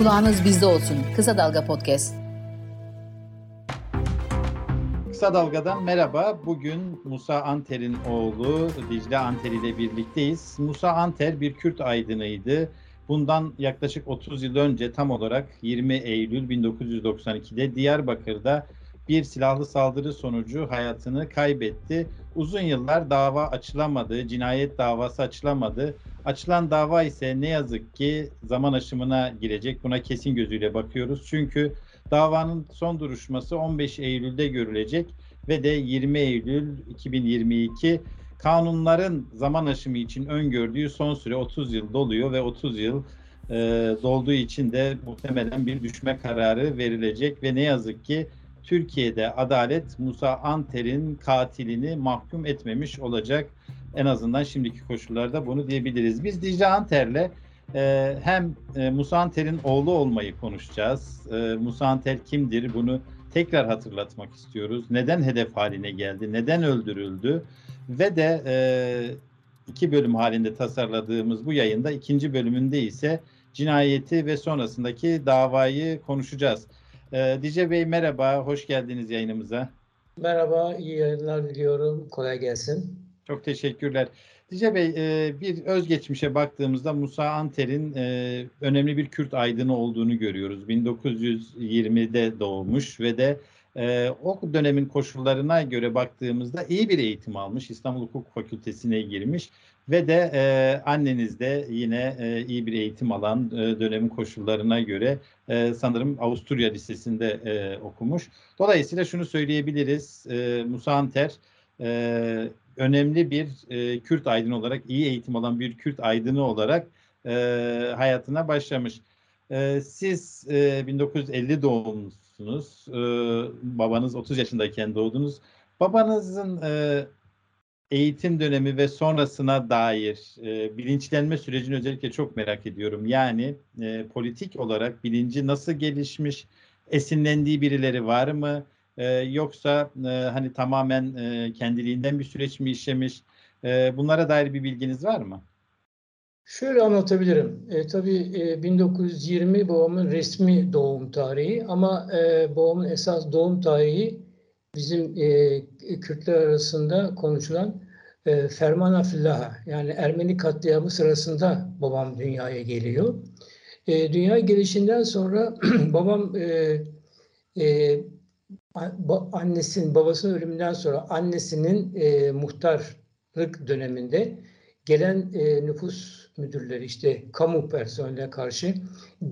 Kulağınız bizde olsun. Kısa Dalga Podcast. Kısa Dalga'dan merhaba. Bugün Musa Anter'in oğlu Dicle Anter ile birlikteyiz. Musa Anter bir Kürt aydınıydı. Bundan yaklaşık 30 yıl önce tam olarak 20 Eylül 1992'de Diyarbakır'da bir silahlı saldırı sonucu hayatını kaybetti. Uzun yıllar dava açılamadı, cinayet davası açılamadı. Açılan dava ise ne yazık ki zaman aşımına girecek. Buna kesin gözüyle bakıyoruz. Çünkü davanın son duruşması 15 Eylül'de görülecek ve de 20 Eylül 2022 kanunların zaman aşımı için öngördüğü son süre 30 yıl doluyor ve 30 yıl e, dolduğu için de muhtemelen bir düşme kararı verilecek ve ne yazık ki Türkiye'de adalet Musa Anter'in katilini mahkum etmemiş olacak. En azından şimdiki koşullarda bunu diyebiliriz. Biz Dicle Anter'le e, hem e, Musa Anter'in oğlu olmayı konuşacağız. E, Musa Anter kimdir bunu tekrar hatırlatmak istiyoruz. Neden hedef haline geldi? Neden öldürüldü? Ve de e, iki bölüm halinde tasarladığımız bu yayında ikinci bölümünde ise cinayeti ve sonrasındaki davayı konuşacağız. E, Dice Bey merhaba, hoş geldiniz yayınımıza. Merhaba, iyi yayınlar diliyorum. Kolay gelsin. Çok teşekkürler. Dice Bey, e, bir özgeçmişe baktığımızda Musa Anter'in e, önemli bir Kürt aydını olduğunu görüyoruz. 1920'de doğmuş ve de e, o dönemin koşullarına göre baktığımızda iyi bir eğitim almış. İstanbul Hukuk Fakültesine girmiş ve de e, anneniz de yine e, iyi bir eğitim alan e, dönemin koşullarına göre e, sanırım Avusturya Lisesi'nde e, okumuş. Dolayısıyla şunu söyleyebiliriz. E, Musa Anter e, önemli bir e, Kürt aydını olarak, iyi eğitim alan bir Kürt aydını olarak e, hayatına başlamış. E, siz e, 1950 doğumlusunuz. E, babanız 30 yaşındayken doğdunuz. Babanızın e, eğitim dönemi ve sonrasına dair e, bilinçlenme sürecini özellikle çok merak ediyorum. Yani e, politik olarak bilinci nasıl gelişmiş, esinlendiği birileri var mı? E, yoksa e, hani tamamen e, kendiliğinden bir süreç mi işlemiş? E, bunlara dair bir bilginiz var mı? Şöyle anlatabilirim. E, tabii e, 1920 babamın resmi doğum tarihi ama e, babamın esas doğum tarihi bizim e, Kürtler arasında konuşulan e, Ferman Fillaha yani Ermeni katliamı sırasında babam dünyaya geliyor. E, dünya gelişinden sonra babam e, e, annesinin babasının ölümünden sonra annesinin e, muhtarlık döneminde gelen e, nüfus müdürleri işte kamu personeline karşı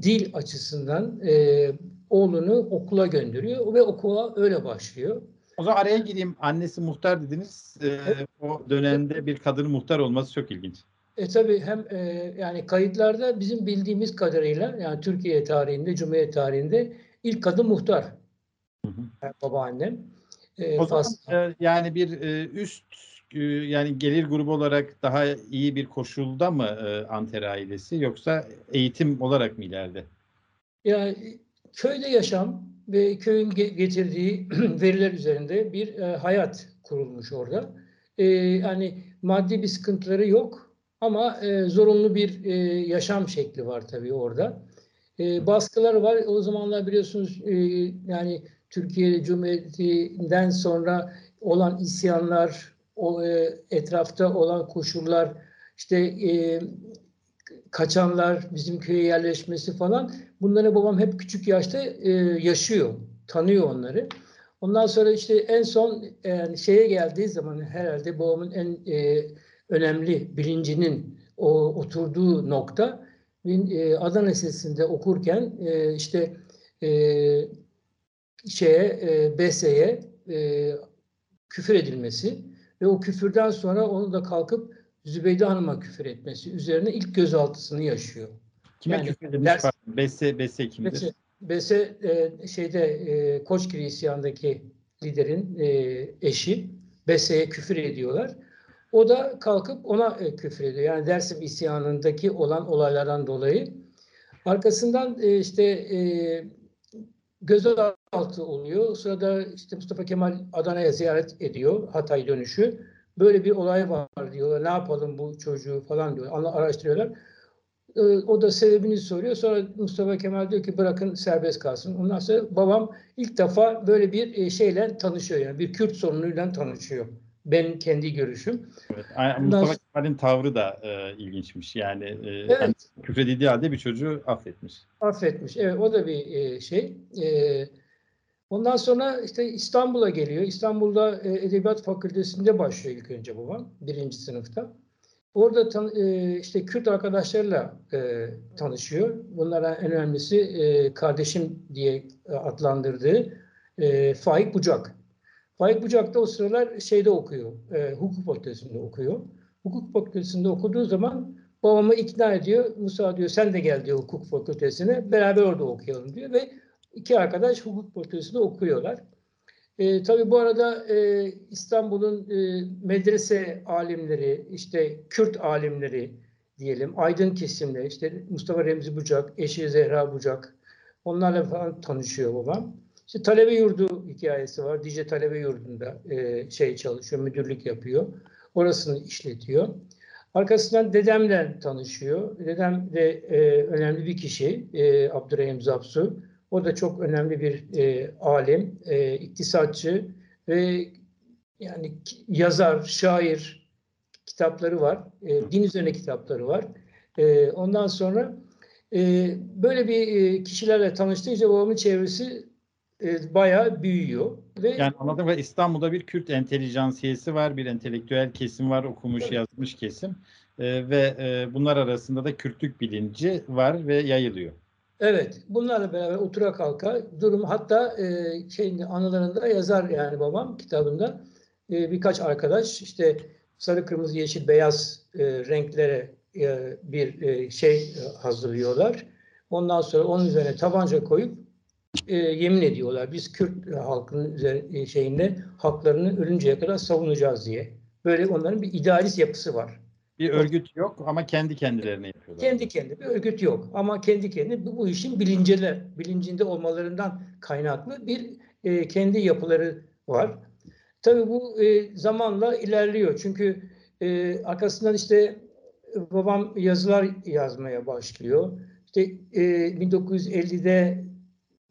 dil açısından e, oğlunu okula gönderiyor ve okula öyle başlıyor. O zaman araya gireyim. Annesi muhtar dediniz. Ee, o dönemde bir kadının muhtar olması çok ilginç. E tabi hem e, yani kayıtlarda bizim bildiğimiz kadarıyla yani Türkiye tarihinde, Cumhuriyet tarihinde ilk kadın muhtar. Hı hı. Yani babaannem. E, o zaman e, yani bir e, üst e, yani gelir grubu olarak daha iyi bir koşulda mı e, Anter ailesi yoksa eğitim olarak mı ileride? Ya köyde yaşam ve köyün getirdiği veriler üzerinde bir e, hayat kurulmuş orada. E, yani maddi bir sıkıntıları yok ama e, zorunlu bir yaşam şekli var tabii orada. E, baskıları var. O zamanlar biliyorsunuz yani Türkiye Cumhuriyeti'nden sonra olan isyanlar, o etrafta olan koşullar, işte kaçanlar, bizim köye yerleşmesi falan bunları babam hep küçük yaşta e, yaşıyor, tanıyor onları. Ondan sonra işte en son yani şeye geldiği zaman herhalde babamın en e, önemli bilincinin o oturduğu nokta e, Adana Lisesi'nde okurken e, işte e, şeye e, BS'ye e, küfür edilmesi ve o küfürden sonra onu da kalkıp Zübeyde Hanım'a küfür etmesi üzerine ilk gözaltısını yaşıyor. Kime yani, küfür edilmiş? Ders, Bese, Bese kimdir? Bese, Bese e, şeyde e, Koçgiri isyanındaki liderin e, eşi. Bese'ye küfür ediyorlar. O da kalkıp ona e, küfür ediyor. Yani Dersim isyanındaki olan olaylardan dolayı. Arkasından e, işte e, gözaltı oluyor. O sırada işte Mustafa Kemal Adana'ya ziyaret ediyor. Hatay dönüşü. Böyle bir olay var diyorlar. Ne yapalım bu çocuğu falan diyor. Araştırıyorlar. E, o da sebebini soruyor. Sonra Mustafa Kemal diyor ki bırakın serbest kalsın. Ondan sonra babam ilk defa böyle bir e, şeyle tanışıyor. Yani bir Kürt sorunuyla tanışıyor. Benim kendi görüşüm. Evet. Mustafa Kemal'in tavrı da e, ilginçmiş. Yani e, Evet. hani küfredildiği halde bir çocuğu affetmiş. Affetmiş. Evet o da bir e, şey. E, ondan sonra işte İstanbul'a geliyor. İstanbul'da e, Edebiyat Fakültesi'nde başlıyor ilk önce babam. Birinci sınıfta. Orada tan- e, işte Kürt arkadaşlarla e, tanışıyor. Bunlara en önemlisi e, kardeşim diye adlandırdığı e, Faik Bucak. Faik Bucak da o sıralar şeyde okuyor. E, hukuk fakültesinde okuyor. Hukuk fakültesinde okuduğu zaman babamı ikna ediyor. Musa diyor sen de gel diyor hukuk fakültesine. Beraber orada okuyalım diyor ve iki arkadaş hukuk fakültesinde okuyorlar. E, tabii bu arada e, İstanbul'un e, medrese alimleri, işte Kürt alimleri diyelim, aydın kesimleri, işte Mustafa Remzi Bucak, eşi Zehra Bucak, onlarla falan tanışıyor babam. İşte talebe yurdu hikayesi var. Dicle Talebe Yurdu'nda e, şey çalışıyor, müdürlük yapıyor. Orasını işletiyor. Arkasından dedemle tanışıyor. Dedem de e, önemli bir kişi, e, Abdurrahim Zapsu. O da çok önemli bir e, alim, e, iktisatçı ve yani yazar, şair kitapları var. E, din üzerine kitapları var. E, ondan sonra e, böyle bir e, kişilerle tanıştıkça babamın çevresi e, bayağı büyüyor. Ve Yani anladım ve İstanbul'da bir Kürt entelijansiyesi var, bir entelektüel kesim var, okumuş, Evet. yazmış kesim E, ve e, bunlar arasında da Kürtlük bilinci var ve yayılıyor. Evet, bunlarla beraber otura kalka durum hatta e, şeyin anılarında yazar yani babam kitabında e, birkaç arkadaş işte sarı kırmızı yeşil beyaz e, renklere e, bir e, şey e, hazırlıyorlar. Ondan sonra onun üzerine tabanca koyup e, yemin ediyorlar. Biz Kürt halkının üzeri- e, şeyinde haklarını ölünceye kadar savunacağız diye. Böyle onların bir idealist yapısı var. Bir örgüt yok ama kendi kendilerine yapıyorlar. Kendi kendine bir örgüt yok ama kendi kendine bu, bu işin bilinceler, bilincinde olmalarından kaynaklı bir e, kendi yapıları var. Tabii bu e, zamanla ilerliyor çünkü e, arkasından işte babam yazılar yazmaya başlıyor. İşte e, 1950'de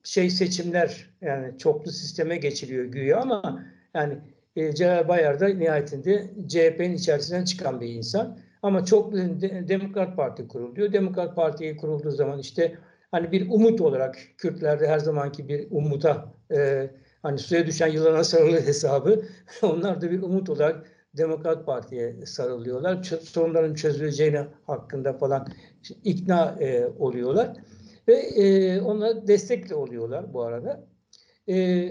şey seçimler yani çoklu sisteme geçiliyor güya ama yani e, Celal Bayar da nihayetinde CHP'nin içerisinden çıkan bir insan. Ama çok de- Demokrat Parti kuruluyor. Demokrat Parti kurulduğu zaman işte hani bir umut olarak Kürtlerde her zamanki bir umuta e, hani suya düşen yılana sarılır hesabı. Onlar da bir umut olarak Demokrat Parti'ye sarılıyorlar. Sorunların çözüleceğine hakkında falan ikna e, oluyorlar. Ve e, ona destek de oluyorlar bu arada. E,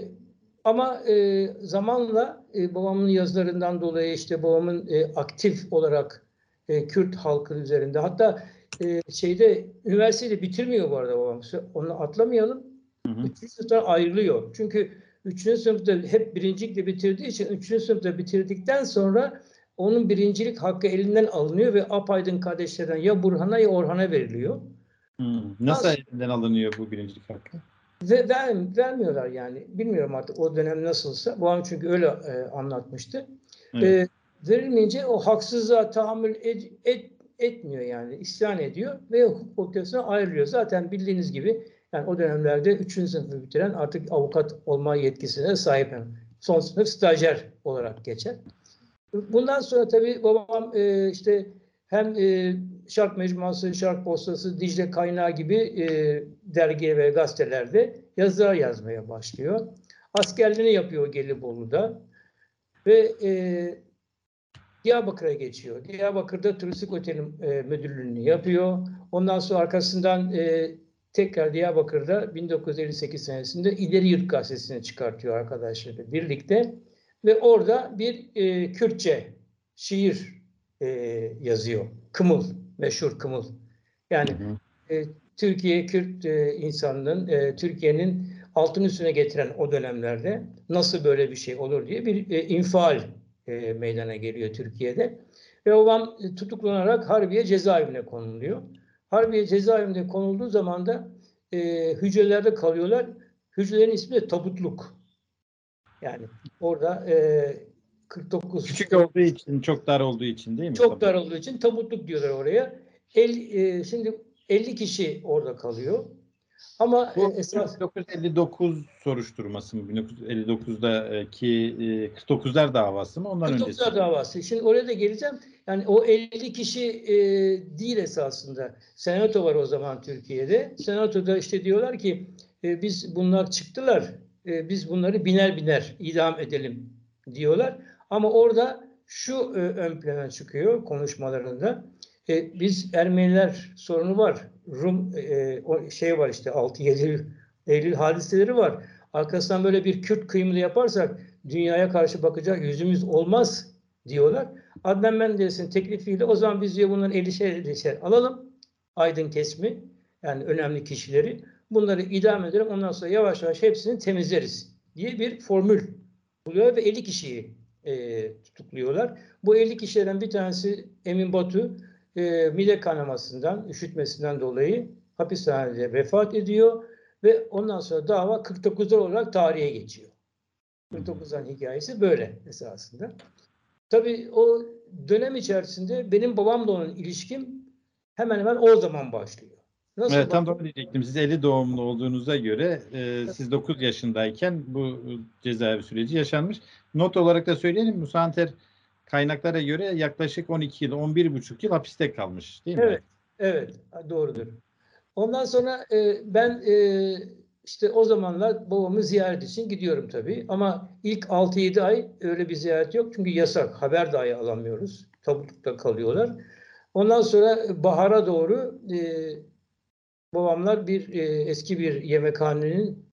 ama e, zamanla e, babamın yazılarından dolayı işte babamın e, aktif olarak e, Kürt halkı üzerinde hatta e, şeyde üniversiteyi bitirmiyor bu arada babam. Onu atlamayalım. Hı hı. Üçüncü sınıftan ayrılıyor. Çünkü üçüncü sınıfta hep birincilikle bitirdiği için üçüncü sınıfta bitirdikten sonra onun birincilik hakkı elinden alınıyor ve apaydın kardeşlerden ya Burhan'a ya Orhan'a veriliyor. Hı. Nasıl Nasıl- elinden alınıyor bu birincilik hakkı? Ve ver, vermiyorlar yani. Bilmiyorum artık o dönem nasılsa. Babam çünkü öyle e, anlatmıştı. Evet. E, verilmeyince o haksızlığa tahammül ed- et- etmiyor yani. isyan ediyor ve hukuk fakültesine ayrılıyor. Zaten bildiğiniz gibi yani o dönemlerde 3. sınıfı bitiren artık avukat olma yetkisine sahip. Yani son sınıf stajyer olarak geçer. Bundan sonra tabii babam e, işte hem e, Şark Mecmuası, Şark Postası, Dicle Kaynağı gibi e, dergi ve gazetelerde yazılar yazmaya başlıyor. Askerliğini yapıyor Gelibolu'da ve e, Diyarbakır'a geçiyor. Diyarbakır'da turistik otelin e, müdürlüğünü yapıyor. Ondan sonra arkasından e, tekrar Diyarbakır'da 1958 senesinde İleri Yurt gazetesini çıkartıyor arkadaşlarıyla birlikte. Ve orada bir e, Kürtçe şiir e, yazıyor. Kımıl, meşhur Kımıl. Yani Hı hı. e, Türkiye Kürt e, insanının e, Türkiye'nin altın üstüne getiren o dönemlerde nasıl böyle bir şey olur diye bir e, infial e, meydana geliyor Türkiye'de. Ve babam e, tutuklanarak Harbiye cezaevine konuluyor. Harbiye cezaevine konulduğu zaman da e, hücrelerde kalıyorlar. Hücrelerin ismi de tabutluk. Yani orada e, 49 Küçük olduğu için, çok dar olduğu için değil mi? çok dar olduğu için tabutluk diyorlar oraya. el, e, şimdi 50 kişi orada kalıyor. Ama Bu e, esas 1959 soruşturması mı? 1959'daki e, 49'lar davası mı? Ondan öncesi. 49'lar davası. Şimdi oraya da geleceğim. Yani o 50 kişi e, değil esasında. Senato var o zaman Türkiye'de. Senatoda işte diyorlar ki e, biz bunlar çıktılar. E, biz bunları biner biner idam edelim diyorlar. Ama orada şu e, ön plana çıkıyor konuşmalarında. E, biz Ermeniler sorunu var. Rum e, o şey var işte 6-7 Eylül hadiseleri var. Arkasından böyle bir Kürt kıyımını yaparsak dünyaya karşı bakacak yüzümüz olmaz diyorlar. Adnan Menderes'in teklifiyle o zaman biz diyor bunların 50'şer 50'şer alalım. Aydın kesmi yani önemli kişileri. Bunları idam edelim. Ondan sonra yavaş yavaş hepsini temizleriz diye bir formül buluyor ve 50 kişiyi e, tutukluyorlar. Bu 50 kişilerden bir tanesi Emin Batu e, mide kanamasından, üşütmesinden dolayı hapishanede vefat ediyor ve ondan sonra dava 49'lar olarak tarihe geçiyor. 49'dan hikayesi böyle esasında. Tabii o dönem içerisinde benim babamla olan ilişkim hemen hemen o zaman başlıyor. Nasıl evet, tam da öyle diyecektim. Siz 50 doğumlu olduğunuza göre e, siz 9 yaşındayken bu cezaevi süreci yaşanmış. Not olarak da söyleyelim Musa Anter kaynaklara göre yaklaşık 12 yıl, 11,5 yıl hapiste kalmış değil mi? Evet, evet doğrudur. Ondan sonra e, ben e, işte o zamanlar babamı ziyaret için gidiyorum tabii. Ama ilk 6-7 ay öyle bir ziyaret yok. Çünkü yasak. Haber dahi alamıyoruz. Tabutlukta kalıyorlar. Ondan sonra bahara doğru e, babamlar bir e, eski bir yemekhanenin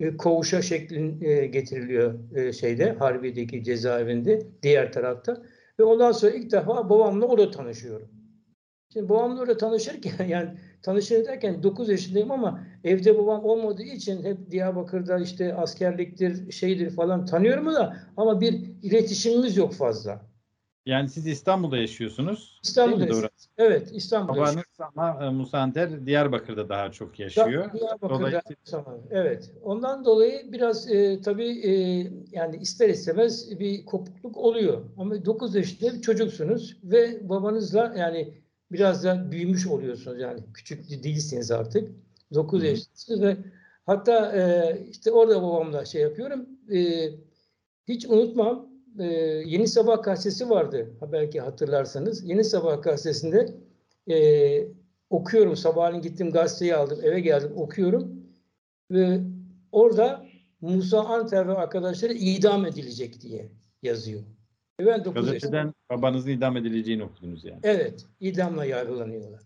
e, koğuşa şeklin e, getiriliyor e, şeyde Harbiye'deki cezaevinde diğer tarafta ve ondan sonra ilk defa babamla orada tanışıyorum. Şimdi babamla orada tanışırken yani tanışır derken 9 yaşındayım ama evde babam olmadığı için hep Diyarbakır'da işte askerliktir şeydir falan tanıyorum da ama bir iletişimimiz yok fazla. Yani siz İstanbul'da yaşıyorsunuz. İstanbul'da. Evet, İstanbul'da. Babanız ama e, Musa Anter Diyarbakır'da daha çok yaşıyor. Diyarbakır'da. Dolayısıyla... Evet. Ondan dolayı biraz e, tabii e, yani ister istemez bir kopukluk oluyor. Ama 9 yaşında bir çocuksunuz ve babanızla yani biraz da büyümüş oluyorsunuz yani küçük değilsiniz artık. 9 yaşındasınız ve hatta e, işte orada babamla şey yapıyorum. E, hiç unutmam e, Yeni Sabah gazetesi vardı. Belki hatırlarsanız. Yeni Sabah gazetesinde e, okuyorum. Sabahleyin gittim gazeteyi aldım. Eve geldim okuyorum. Ve orada Musa Anter ve arkadaşları idam edilecek diye yazıyor. Ve ben 9 Gazeteden yaşında. babanızın idam edileceğini okudunuz yani. Evet. idamla yargılanıyorlar.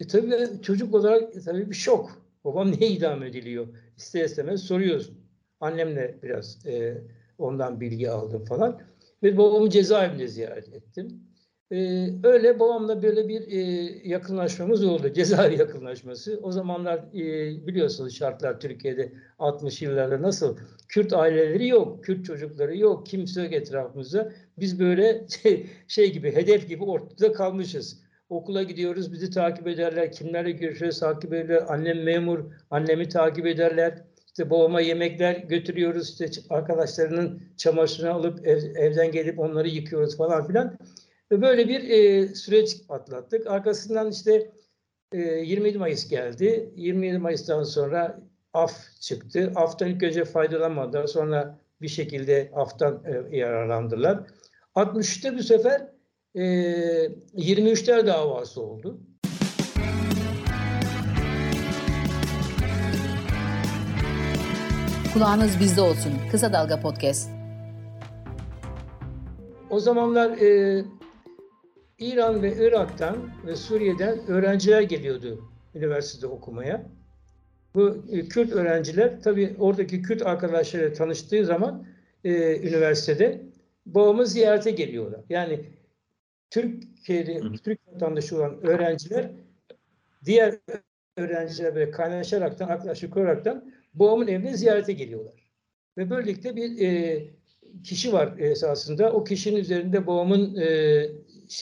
E tabii çocuk olarak e, tabii bir şok. Babam niye idam ediliyor? İster istemez soruyorsun. Annemle biraz e, Ondan bilgi aldım falan. Ve babamı cezaevinde ziyaret ettim. Ee, öyle babamla böyle bir e, yakınlaşmamız oldu. Cezaevi yakınlaşması. O zamanlar e, biliyorsunuz şartlar Türkiye'de 60 yıllarda nasıl? Kürt aileleri yok, Kürt çocukları yok, kimse yok etrafımızda. Biz böyle şey, şey gibi, hedef gibi ortada kalmışız. Okula gidiyoruz, bizi takip ederler. Kimlerle görüşürüz, takip ederler. Annem memur, annemi takip ederler. İşte babama yemekler götürüyoruz. İşte arkadaşlarının çamaşırını alıp ev, evden gelip onları yıkıyoruz falan filan. Ve böyle bir e, süreç atlattık. Arkasından işte e, 27 Mayıs geldi. 27 Mayıs'tan sonra af çıktı. Aftan ilk önce faydalanmadılar. Sonra bir şekilde aftan e, yararlandılar. 63'te bu sefer e, 23'ler davası oldu. Kulağınız bizde olsun. Kısa Dalga Podcast. O zamanlar e, İran ve Irak'tan ve Suriye'den öğrenciler geliyordu üniversitede okumaya. Bu e, Kürt öğrenciler tabii oradaki Kürt arkadaşlarıyla tanıştığı zaman e, üniversitede babamı ziyarete geliyorlar. Yani Türkiye'de Türk vatandaşı olan öğrenciler diğer öğrenciler böyle kaynaşaraktan, arkadaşlık kuraraktan babamın evine ziyarete geliyorlar. Ve böylelikle bir e, kişi var esasında. O kişinin üzerinde babamın e,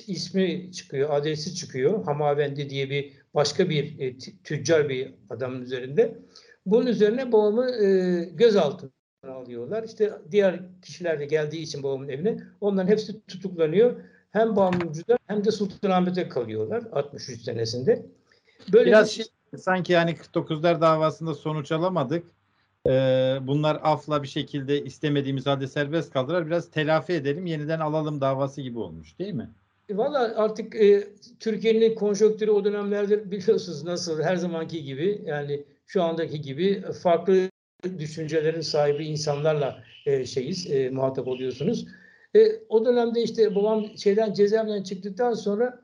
ismi çıkıyor, adresi çıkıyor. Hamavendi diye bir başka bir e, tüccar bir adamın üzerinde. Bunun üzerine babamı e, gözaltına alıyorlar. İşte diğer kişiler de geldiği için babamın evine onların hepsi tutuklanıyor. hem Balmumcu'da hem de Sultanahmet'te kalıyorlar 63 senesinde. Böyle Biraz bir- şey, sanki yani 49'lar davasında sonuç alamadık. Ee, bunlar afla bir şekilde istemediğimiz halde serbest kaldılar. Biraz telafi edelim, yeniden alalım davası gibi olmuş değil mi? E, Valla artık e, Türkiye'nin konjonktürü o dönemlerde biliyorsunuz nasıl her zamanki gibi yani şu andaki gibi farklı düşüncelerin sahibi insanlarla e, şeyiz e, muhatap oluyorsunuz. E, o dönemde işte babam şeyden cezaevinden çıktıktan sonra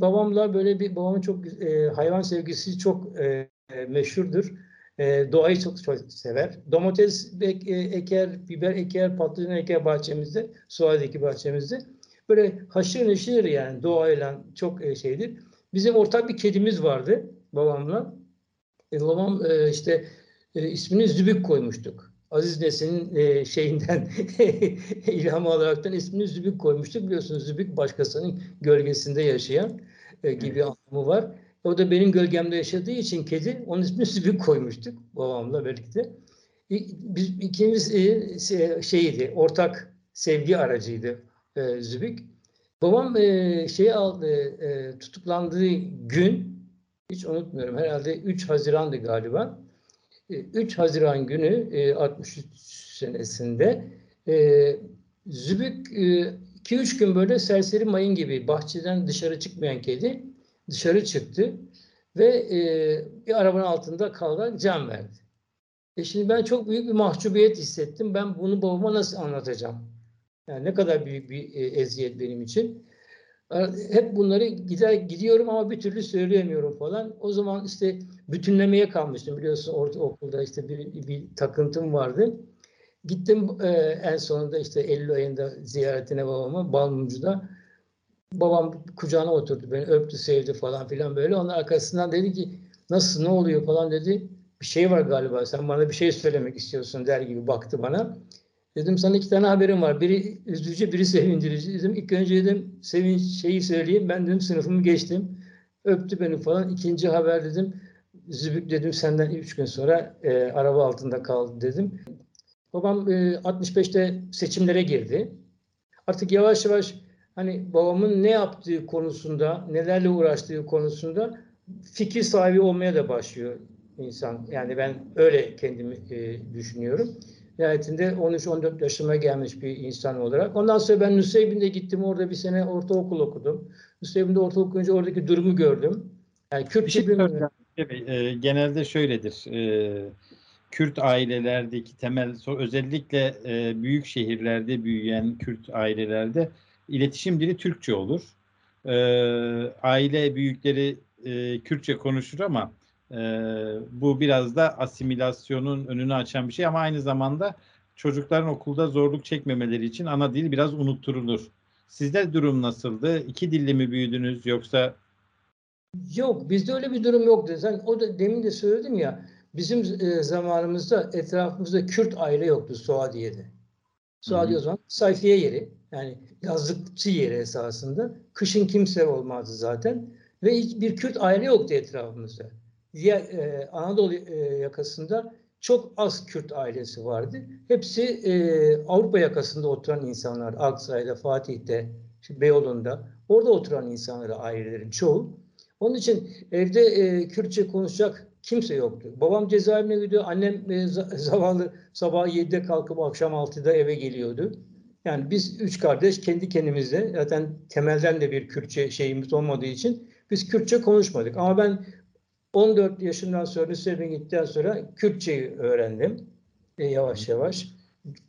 babamla böyle bir babamın çok e, hayvan sevgisi çok e, e, meşhurdur. E, doğayı çok, çok sever. Domates ek- e, eker, biber eker, patlıcan eker bahçemizde, Suadi'deki bahçemizde böyle haşır neşir yani doğayla çok e, şeydir. Bizim ortak bir kedimiz vardı babamla. E, babam e, işte e, ismini Zübük koymuştuk. Aziz Nesin'in e, şeyinden ilham alaraktan ismini Zübük koymuştuk. Biliyorsunuz Zübük başkasının gölgesinde yaşayan e, gibi anlamı var. O da benim gölgemde yaşadığı için kedi onun ismini Zübük koymuştuk babamla birlikte. Biz ikimiz e, şeydi, ortak sevgi aracıydı e, Zübük. Babam e, şeyi aldı, e, tutuklandığı gün, hiç unutmuyorum herhalde 3 Haziran'dı galiba. E, 3 Haziran günü e, 63 senesinde e, Zübük 2-3 gün böyle serseri mayın gibi bahçeden dışarı çıkmayan kedi dışarı çıktı ve e, bir arabanın altında kalarak can verdi. E şimdi ben çok büyük bir mahcubiyet hissettim. Ben bunu babama nasıl anlatacağım? Yani ne kadar büyük bir e, eziyet benim için. Hep bunları gider gidiyorum ama bir türlü söyleyemiyorum falan. O zaman işte bütünlemeye kalmıştım biliyorsun ortaokulda işte bir, bir takıntım vardı. Gittim e, en sonunda işte Eylül ayında ziyaretine babama Balmumcu'da. Babam kucağına oturdu beni öptü sevdi falan filan böyle. Onun arkasından dedi ki nasıl ne oluyor falan dedi. Bir şey var galiba sen bana bir şey söylemek istiyorsun der gibi baktı bana. Dedim sana iki tane haberim var. Biri üzücü, biri sevindirici. Dedim ilk önce dedim sevinç şeyi söyleyeyim. Ben dedim sınıfımı geçtim. Öptü beni falan. İkinci haber dedim. Zübük dedim senden üç gün sonra e, araba altında kaldı dedim. Babam e, 65'te seçimlere girdi. Artık yavaş yavaş hani babamın ne yaptığı konusunda, nelerle uğraştığı konusunda fikir sahibi olmaya da başlıyor insan. Yani ben öyle kendimi e, düşünüyorum. Nihayetinde 13-14 yaşıma gelmiş bir insan olarak. Ondan sonra ben Nusaybin'de gittim. Orada bir sene ortaokul okudum. Nusaybin'de ortaokul okuyunca oradaki durumu gördüm. Yani Bir şey bir soracağım. Tabii, e, genelde şöyledir. E, Kürt ailelerdeki temel özellikle e, büyük şehirlerde büyüyen Kürt ailelerde iletişim dili Türkçe olur. E, aile büyükleri e, Kürtçe konuşur ama bu biraz da asimilasyonun önünü açan bir şey ama aynı zamanda çocukların okulda zorluk çekmemeleri için ana dil biraz unutturulur. Sizde durum nasıldı? İki dilli mi büyüdünüz yoksa Yok bizde öyle bir durum yoktu. Sen o da demin de söyledim ya bizim e, zamanımızda etrafımızda Kürt aile yoktu Suadiye'de. Suadiye Hı o zaman sayfiye yeri yani yazlıkçı yeri esasında. Kışın kimse olmazdı zaten ve hiçbir Kürt aile yoktu etrafımızda. Diğer e, Anadolu e, yakasında çok az Kürt ailesi vardı. Hepsi e, Avrupa yakasında oturan insanlar. Aksaray'da, Fatih'te, Beyoğlu'nda. Orada oturan insanları ailelerin çoğu. Onun için evde e, Kürtçe konuşacak kimse yoktu. Babam cezaevine gidiyor. Annem e, za- zavallı sabah 7'de kalkıp akşam 6'da eve geliyordu. Yani biz üç kardeş kendi kendimizde zaten temelden de bir Kürtçe şeyimiz olmadığı için biz Kürtçe konuşmadık. Ama ben 14 yaşından sonra liseye gittikten sonra Kürtçeyi öğrendim. E, yavaş yavaş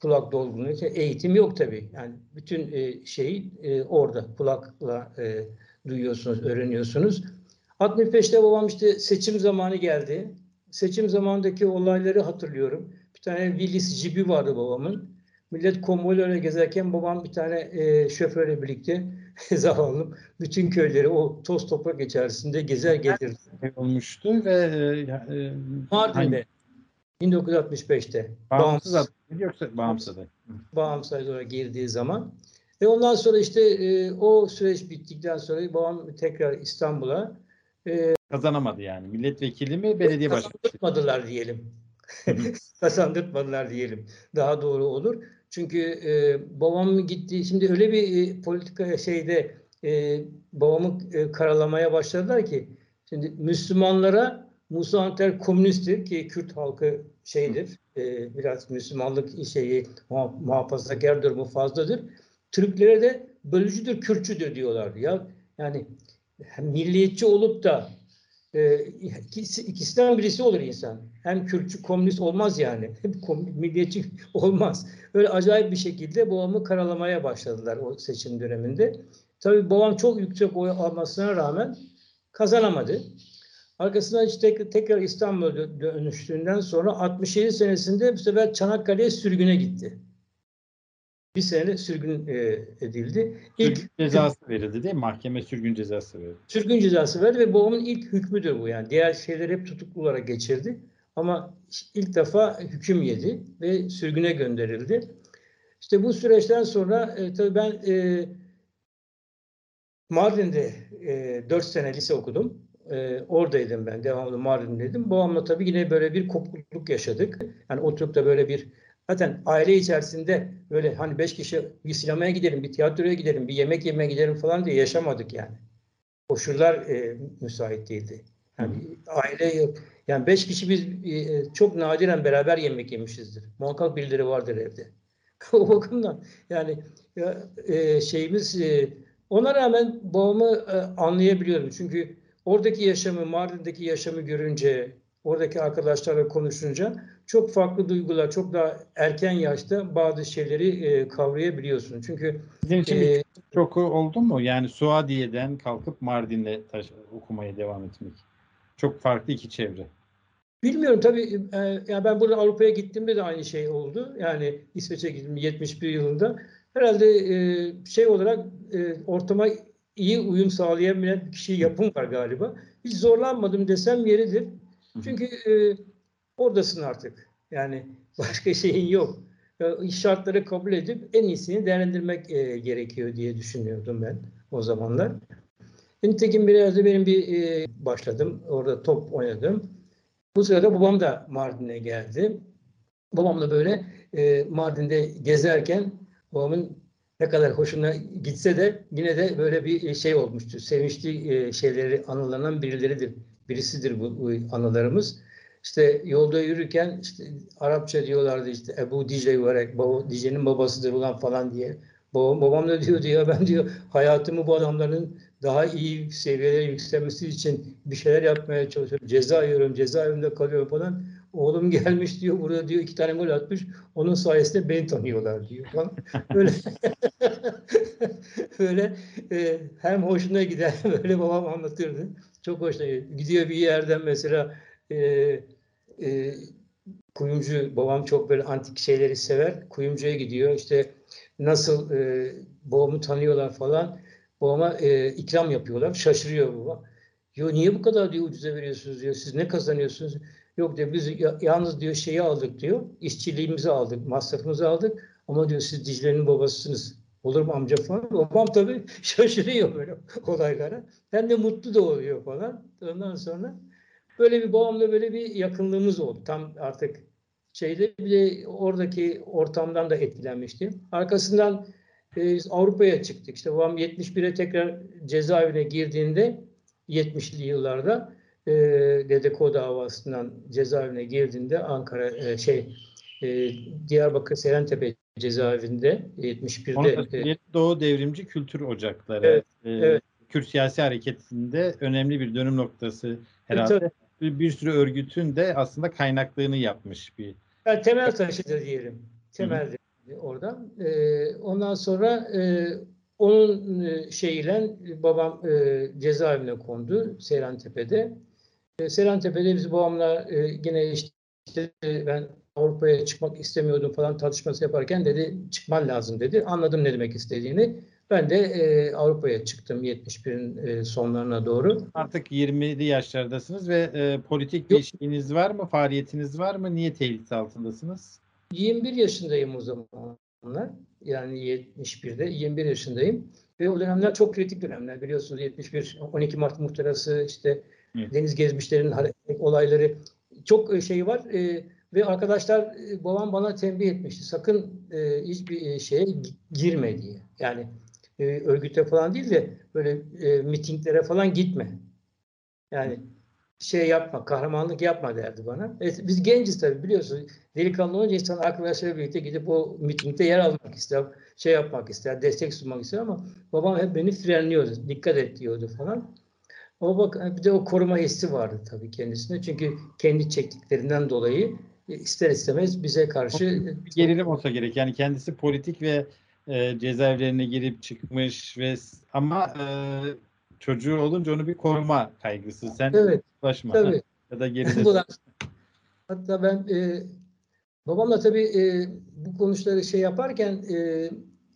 kulak dolgunluğu. Eğitim yok tabii. Yani bütün e, şeyi e, orada kulakla e, duyuyorsunuz, öğreniyorsunuz. 65'te babam işte seçim zamanı geldi. Seçim zamanındaki olayları hatırlıyorum. Bir tane Willis jibi vardı babamın. Millet konvoylarla gezerken babam bir tane e, şoförle birlikte zavallım bütün köyleri o toz toprak içerisinde gezer getirdi. Olmuştu ve e, e, Mardin'de 1965'te bağımsız bağımsız, yoksa bağımsız adı. bağımsız olarak girdiği zaman. Ve ondan sonra işte e, o süreç bittikten sonra babam tekrar İstanbul'a Kazanamadı yani. Milletvekili mi, belediye başkanı? kazandırmadılar diyelim. kazandırmadılar diyelim. Daha doğru olur. Çünkü e, babam gitti. Şimdi öyle bir e, politika şeyde e, babamı e, karalamaya başladılar ki şimdi Müslümanlara Musa Anter komünisttir ki Kürt halkı şeydir. E, biraz Müslümanlık şeyi muha- muhafazakar durumu fazladır. Türklere de bölücüdür, Kürtçüdür diyorlardı. Ya yani milliyetçi olup da e, ikisi, ikisinden birisi olur insan. Hem Kürtçü, komünist olmaz yani. Hem komünist, milliyetçi olmaz. Öyle acayip bir şekilde babamı karalamaya başladılar o seçim döneminde. Tabii babam çok yüksek oy almasına rağmen kazanamadı. Arkasından işte tekrar İstanbul'a dö- dönüştüğünden sonra 67 senesinde bu sefer Çanakkale'ye sürgüne gitti. Bir sene sürgün e, edildi. İlk Sürgün cezası verildi değil mi? Mahkeme sürgün cezası verildi. sürgün cezası verdi ve babamın ilk hükmüdür bu yani. Diğer şeyleri hep tutuklu olarak geçirdi. Ama ilk defa hüküm yedi ve sürgüne gönderildi. İşte bu süreçten sonra e, tabii ben e, Mardin'de e, 4 sene lise okudum. E, oradaydım ben. Devamlı Mardin'deydim. Babamla tabii yine böyle bir kopukluk yaşadık. Yani oturup da böyle bir zaten aile içerisinde böyle hani beş kişi bir sinemaya gidelim, bir tiyatroya gidelim, bir yemek yemeye gidelim falan diye yaşamadık yani. Koşullar e, müsait değildi. Yani aile yani beş kişi biz e, çok nadiren beraber yemek yemişizdir. Muhakkak birileri vardır evde. o bakımdan yani ya, e, şeyimiz e, ona rağmen babamı e, anlayabiliyorum. Çünkü oradaki yaşamı, Mardin'deki yaşamı görünce, oradaki arkadaşlarla konuşunca çok farklı duygular, çok daha erken yaşta bazı şeyleri e, kavrayabiliyorsun. Çünkü Sizin için e, şoku oldu mu? Yani Suadiye'den kalkıp Mardin'le taş- okumaya devam etmek. Çok farklı iki çevre. Bilmiyorum tabii e, ya ben burada Avrupa'ya gittiğimde de aynı şey oldu. Yani İsveç'e gittim 71 yılında. Herhalde e, şey olarak e, ortama iyi uyum sağlayabilen bir kişi yapım var galiba. Hiç zorlanmadım desem yeridir. Çünkü e, oradasın artık. Yani başka şeyin yok. E, şartları kabul edip en iyisini değerlendirmek e, gerekiyor diye düşünüyordum ben o zamanlar. Nitekim biraz da benim bir e, başladım. Orada top oynadım. Bu sırada babam da Mardin'e geldi. Babamla böyle e, Mardin'de gezerken babamın ne kadar hoşuna gitse de yine de böyle bir şey olmuştu. Sevinçli e, şeyleri anılanan birileridir. Birisidir bu, bu anılarımız. İşte yolda yürürken işte Arapça diyorlardı işte Ebu Dicle yuvarek, baba, Dicle'nin babasıdır ulan falan diye. Babam, babam da diyordu ya ben diyor hayatımı bu adamların daha iyi seviyelere yükselmesi için bir şeyler yapmaya çalışıyorum. Ceza yiyorum, cezaevinde kalıyorum falan. Oğlum gelmiş diyor burada diyor iki tane gol atmış. Onun sayesinde beni tanıyorlar diyor falan. Böyle böyle e, hem hoşuna gider böyle babam anlatırdı. Çok hoşuna gidiyor. Gidiyor bir yerden mesela e, e, kuyumcu babam çok böyle antik şeyleri sever. Kuyumcuya gidiyor. İşte nasıl e, babamı tanıyorlar falan. Babama e, ikram yapıyorlar. Şaşırıyor baba. Yo niye bu kadar diyor ucuza veriyorsunuz diyor. Siz ne kazanıyorsunuz? Yok diyor biz ya- yalnız diyor şeyi aldık diyor. İşçiliğimizi aldık, masrafımızı aldık. Ama diyor siz Dicle'nin babasısınız. Olur mu amca falan. Babam tabii şaşırıyor böyle olaylara. Hem de mutlu da oluyor falan. Ondan sonra böyle bir babamla böyle bir yakınlığımız oldu. Tam artık şeyde bir de oradaki ortamdan da etkilenmişti. Arkasından e, Avrupa'ya çıktık. İşte babam 71'e tekrar cezaevine girdiğinde 70'li yıllarda e, Dedeko davasından cezaevine girdiğinde Ankara e, şey e, Diyarbakır Serentepe cezaevinde 71'de Onu da e, Doğu Devrimci Kültür Ocakları. Evet, e, evet. Kürt siyasi hareketinde önemli bir dönüm noktası herhalde. tabii. Bir, sürü örgütün de aslında kaynaklığını yapmış bir Yani temel taşıdır diyelim. Temel oradan. Ee, ondan sonra e, onun e, şeyiyle babam e, cezaevine kondu Seyrantepe'de. E, Seyrantepe'de biz babamla e, yine işte e, ben Avrupa'ya çıkmak istemiyordum falan tartışması yaparken dedi çıkman lazım dedi. Anladım ne demek istediğini. Ben de e, Avrupa'ya çıktım 71'in e, sonlarına doğru. Artık 20'li yaşlardasınız ve e, politik bir Yok. şeyiniz var mı? Faaliyetiniz var mı? Niye tehdit altındasınız? 21 yaşındayım o zamanlar. Yani 71'de 21 yaşındayım. Ve o dönemler çok kritik dönemler biliyorsunuz 71 12 Mart muhtırası işte Evet. deniz gezmişlerin olayları çok e, şey var. E, Ve arkadaşlar e, babam bana tembih etmişti. Sakın e, hiçbir şeye girme diye. Yani e, örgüte falan değil de böyle e, mitinglere falan gitme. Yani şey yapma, kahramanlık yapma derdi bana. Evet, biz genciz tabii biliyorsunuz. Delikanlı olunca insan arkadaşlarıyla birlikte gidip o mitingde yer almak ister, şey yapmak ister, destek sunmak ister ama babam hep beni frenliyordu, dikkat et diyordu falan. O bak bir de o koruma hissi vardı tabii kendisinde. Çünkü kendi çektiklerinden dolayı ister istemez bize karşı bir gerilim olsa gerek. Yani kendisi politik ve e, cezaevlerine girip çıkmış ve ama e, çocuğu olunca onu bir koruma kaygısı. Sen evet, ulaşma. Tabii. ya da geride. Hatta ben e, babamla tabii e, bu konuşları şey yaparken e,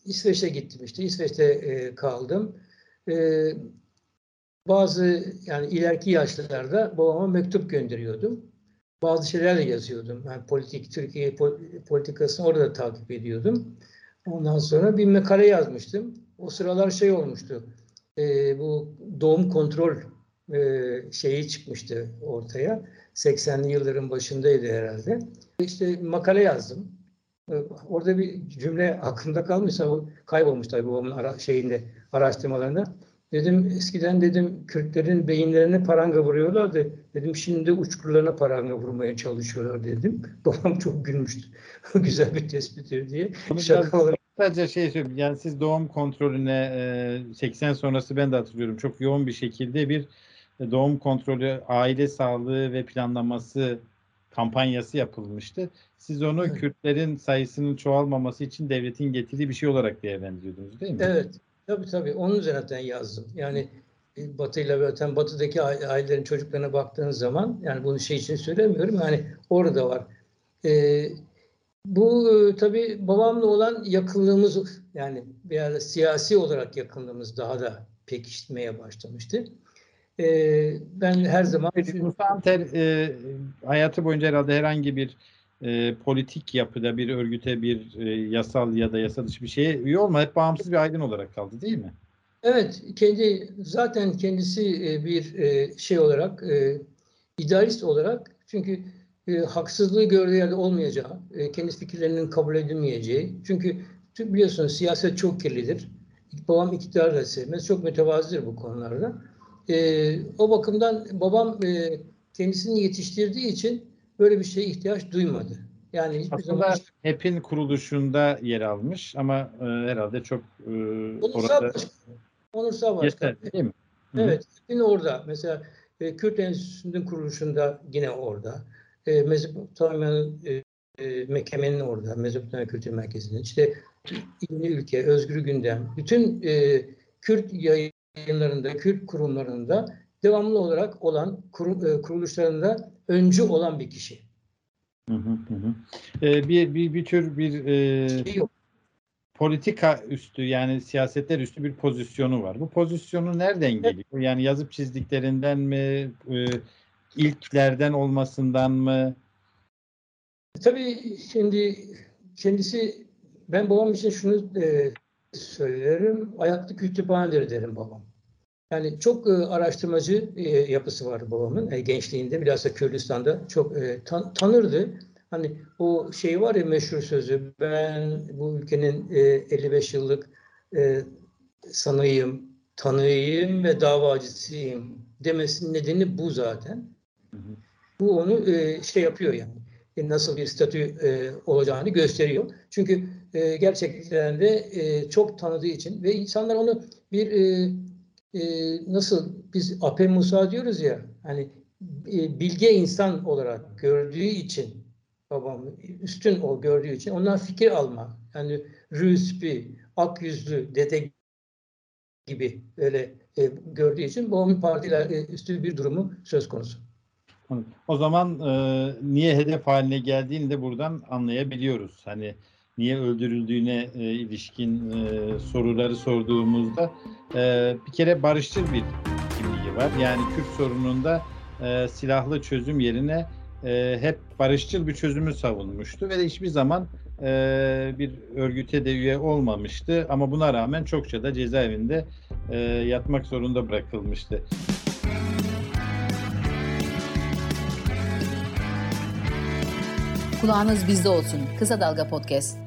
İsveç'e gittim işte. İsveç'te e, kaldım. E, bazı yani ileriki yaşlarda babama mektup gönderiyordum. Bazı şeyler de yazıyordum. Yani politik Türkiye politikasını orada takip ediyordum. Ondan sonra bir makale yazmıştım. O sıralar şey olmuştu. E, bu doğum kontrol e, şeyi çıkmıştı ortaya. 80'li yılların başındaydı herhalde. İşte makale yazdım. E, orada bir cümle aklımda kalmışsa kaybolmuş tabii babamın ara, şeyinde araştırmalarında. Dedim eskiden dedim Kürtlerin beyinlerine paranga vuruyorlardı. Dedim şimdi uçkurlarına paranga vurmaya çalışıyorlar dedim. Babam çok gülmüştü. Güzel bir tespittir diye. Şaka olarak. Sadece şey söyleyeyim. Yani siz doğum kontrolüne 80 sonrası ben de hatırlıyorum. Çok yoğun bir şekilde bir doğum kontrolü, aile sağlığı ve planlaması kampanyası yapılmıştı. Siz onu evet. Kürtlerin sayısının çoğalmaması için devletin getirdiği bir şey olarak değerlendiriyordunuz değil mi? Evet. Tabii tabii. Onun üzerinden yazdım. Yani e, Batı ile zaten Batı'daki ailelerin çocuklarına baktığınız zaman yani bunu şey için söylemiyorum yani orada var. Ee, bu e, tabii babamla olan yakınlığımız yani bir siyasi olarak yakınlığımız daha da pekişmeye başlamıştı. Ee, ben her zaman... Anter e, hayatı boyunca herhalde herhangi bir e, politik yapıda bir örgüte bir e, yasal ya da yasa dışı bir şeye üye olma hep bağımsız bir aydın olarak kaldı değil mi? Evet, kendi zaten kendisi e, bir e, şey olarak e, idealist olarak çünkü e, haksızlığı gördüğü yerde olmayacağı, e, kendi fikirlerinin kabul edilmeyeceği. Çünkü biliyorsunuz siyaset çok kirlidir. Babam iktidarı da sevmez. Çok mütevazıdır bu konularda. E, o bakımdan babam e, kendisini yetiştirdiği için böyle bir şeye ihtiyaç duymadı. Yani hiçbir Aslında zaman HEP'in kuruluşunda yer almış ama e, herhalde çok e, Onursal orada... Başkan. Onursal Başkan. Yeter, değil mi? Evet. HEP'in orada. Mesela e, Kürt Enstitüsü'nün kuruluşunda yine orada. E, Mezopotamya'nın e, e, Mekeme'nin orada. Mezopotamya Kültür Merkezi'nin. İşte İlmi Ülke, Özgür Gündem. Bütün e, Kürt yayınlarında, Kürt kurumlarında devamlı olarak olan kurum, e, kuruluşlarında öncü olan bir kişi. Hı hı hı. Ee, bir, bir, bir tür bir e, şey yok. politika üstü yani siyasetler üstü bir pozisyonu var. Bu pozisyonu nereden geliyor? Yani yazıp çizdiklerinden mi? E, ilklerden olmasından mı? Tabii şimdi kendisi ben babam için şunu e, söylerim. Ayaklı kütüphaneleri derim babam. Yani çok e, araştırmacı e, yapısı var babamın e, gençliğinde. Bilhassa Kürdistan'da çok e, tan tanırdı. Hani o şey var ya meşhur sözü. Ben bu ülkenin e, 55 yıllık e, sanıyım, tanıyım ve davacısıyım demesinin nedeni bu zaten. Hı hı. Bu onu e, şey yapıyor yani. E, nasıl bir statü e, olacağını gösteriyor. Çünkü e, gerçekten de e, çok tanıdığı için ve insanlar onu bir e, e, nasıl biz Ape Musa diyoruz ya hani e, bilge insan olarak gördüğü için babam üstün o gördüğü için ondan fikir alma. Yani rüspi, ak yüzlü, dede gibi öyle e, gördüğü için babamın partiyle e, üstü bir durumu söz konusu. O zaman e, niye hedef haline geldiğini de buradan anlayabiliyoruz. Hani niye öldürüldüğüne e, ilişkin e, soruları sorduğumuzda e, bir kere barışçıl bir kimliği var. Yani Kürt sorununda e, silahlı çözüm yerine e, hep barışçıl bir çözümü savunmuştu ve de hiçbir zaman e, bir örgüte de üye olmamıştı ama buna rağmen çokça da cezaevinde e, yatmak zorunda bırakılmıştı. Kulağınız bizde olsun. Kısa Dalga Podcast.